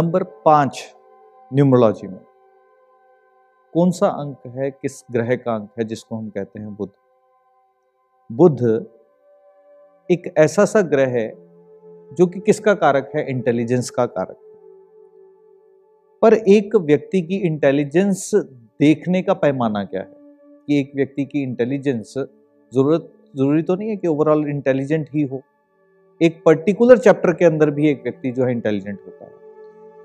Number पाँच, numerology में। कौन सा अंक है, किस ग्रह का अंक है जिसको हम कहते हैं बुध? बुध एक ऐसा सा ग्रह है जो कि किसका कारक है? इंटेलिजेंस का कारक पर एक व्यक्ति की इंटेलिजेंस देखने का पैमाना क्या है? कि एक व्यक्ति की इंटेलिजेंस ज़रूरत, ज़रूरी तो नहीं है कि ओवरऑल इंटेलिजेंट ही हो। एक पर्टिकुलर चैप्टर के अंदर भी एक व्यक्ति जो है इंटेलिजेंट है।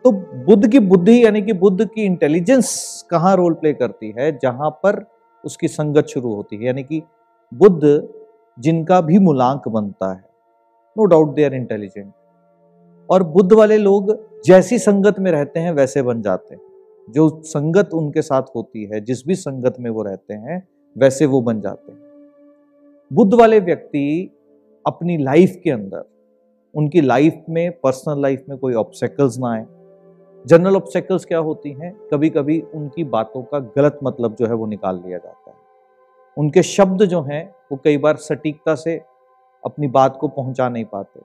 तो बुद्ध की बुद्धि यानी कि बुद्ध की इंटेलिजेंस कहाँ रोल प्ले करती है? जहाँ पर उसकी संगत शुरू होती है। यानी कि बुद्ध जिनका भी मूलांक बनता है no doubt they are intelligent और बुद्ध वाले लोग जैसी संगत में रहते हैं, वैसे बन जाते हैं। जो संगत उनके साथ होती है, जिस भी संगत में वो रहते हैं, वैसे वो बन जाते हैं। बुद्ध वाले व्यक्ति अपनी लाइफ के अंदर, उनकी लाइफ में पर्सनल लाइफ में कोई ऑब्सेकल्स ना आए। जनरल ऑब्सेकल्स क्या होती हैं? कभी कभी उनकी बातों का गलत मतलब जो है वो निकाल लिया जाता है। उनके शब्द जो हैं, वो कई बार सटीकता से अपनी बात को पहुँचा नहीं पाते।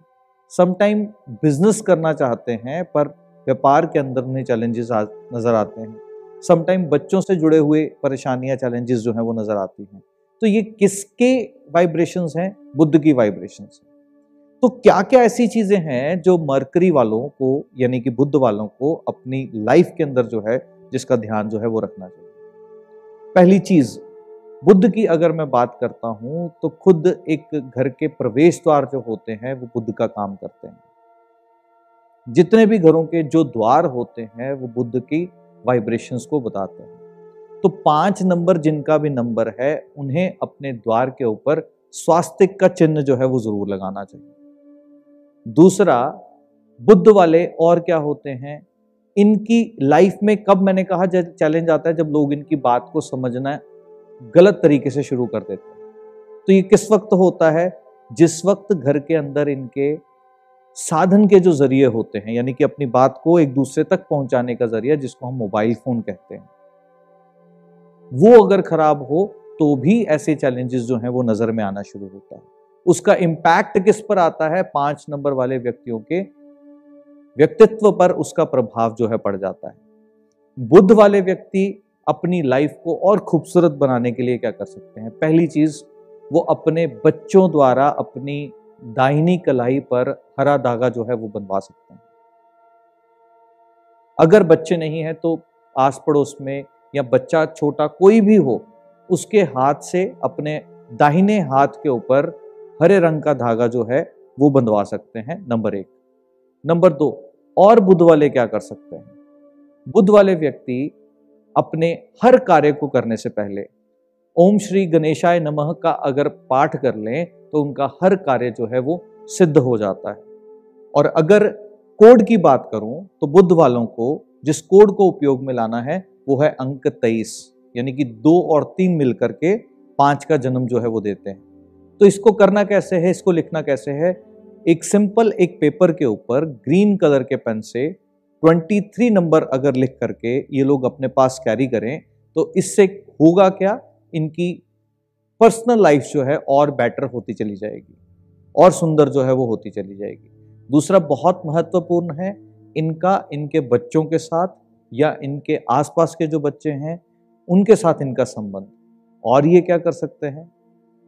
समटाइम बिज़नेस करना चाहते हैं, पर व्यापार के अंदर उन्हें चैलेंजेस नज़र आते हैं। समटाइम बच्चों से जुड़े हुए परेशानियाँ चैलेंजेस जो हैं वो नज़र आती हैं। तो ये किसके वाइब्रेशंस हैं? बुद्ध की वाइब्रेशंस हैं। तो क्या क्या ऐसी चीज़ें हैं जो मरकरी वालों को, यानी कि बुद्ध वालों को अपनी लाइफ के अंदर जो है, जिसका ध्यान जो है वो रखना चाहिए? पहली चीज़, बुद्ध की अगर मैं बात करता हूँ तो खुद एक घर के प्रवेश द्वार जो होते हैं, वो बुद्ध का काम करते हैं। जितने भी घरों के जो द्वार होते हैं, वो बुद्ध की वाइब्रेशंस को बताते हैं। तो पाँच नंबर जिनका भी नंबर है, उन्हें अपने द्वार के ऊपर स्वास्थ्य का चिन्ह जो है वो ज़रूर लगाना चाहिए। दूसरा, बुद्ध वाले और क्या होते हैं? इनकी लाइफ में कब मैंने कहा चैलेंज आता है जब लोग इनकी बात को समझना गलत तरीके से शुरू कर देते हैं। तो ये किस वक्त होता है? जिस वक्त घर के अंदर इनके साधन के जो ज़रिए होते हैं, यानी कि अपनी बात को एक दूसरे तक पहुँचाने का ज़रिया जिसको हम मोबाइल फ़ोन कहते हैं। वो अगर खराब हो तो भी ऐसे चैलेंजेस जो हैं वो नज़र में आना शुरू होता है। उसका इंपैक्ट किस पर आता है? पाँच नंबर वाले व्यक्तियों के व्यक्तित्व पर उसका प्रभाव जो है पड़ जाता है। बुद्ध वाले व्यक्ति अपनी लाइफ को और खूबसूरत बनाने के लिए क्या कर सकते हैं? पहली चीज़, वो अपने बच्चों द्वारा अपनी दाहिनी कलाई पर हरा धागा जो है वो बनवा सकते हैं। अगर बच्चे नहीं हैं तो आस पड़ोस में या बच्चा छोटा कोई भी हो, उसके हाथ से, अपने दाहिने हाथ के ऊपर हरे रंग का धागा जो है, वो बंधवा सकते हैं, नंबर एक। नंबर दो, और बुद्ध वाले क्या कर सकते हैं? बुद्ध वाले व्यक्ति अपने हर कार्य को करने से पहले ओम श्री गणेशाय नमः का अगर पाठ कर लें तो उनका हर कार्य जो है, वो सिद्ध हो जाता है। और अगर कोड की बात करूँ तो बुद्ध वालों को जिस कोड को उपयोग में लाना है, वो है अंक तेईस, यानी कि दो और तीन मिलकर के पाँच का जन्म जो है, वो देते हैं। तो इसको करना कैसे है, इसको लिखना कैसे है? एक सिंपल एक पेपर के ऊपर ग्रीन कलर के पेन से 23 नंबर अगर लिख करके ये लोग अपने पास कैरी करें तो इससे होगा क्या? इनकी पर्सनल लाइफ जो है और बेटर होती चली जाएगी, और सुंदर जो है वो होती चली जाएगी। दूसरा बहुत महत्वपूर्ण है, इनका, इनके बच्चों के साथ या इनके आसपास के जो बच्चे हैं, उनके साथ इनका संबंध। और ये क्या कर सकते हैं?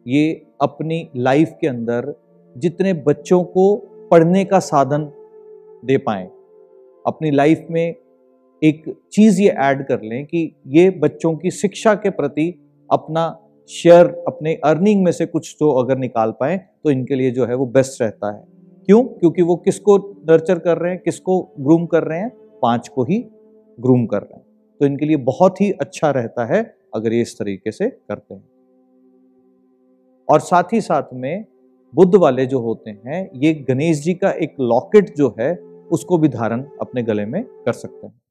ये अपनी लाइफ के अंदर जितने बच्चों को पढ़ने का साधन दे पाए, अपनी लाइफ में एक चीज़ ये ऐड कर लें कि ये बच्चों की शिक्षा के प्रति अपना शेयर अपने अर्निंग में से कुछ तो अगर निकाल पाए तो इनके लिए जो है वो बेस्ट रहता है। क्यों? क्योंकि वो किसको नर्चर कर रहे हैं, किसको ग्रूम कर रहे हैं? पाँच को ही ग्रूम कर रहे हैं। तो इनके लिए बहुत ही अच्छा रहता है, अगर ये इस तरीके से करते हैं। और साथ ही साथ में बुद्ध वाले जो होते हैं, ये गणेश जी का एक लॉकेट जो है, उसको भी धारण अपने गले में कर सकते हैं।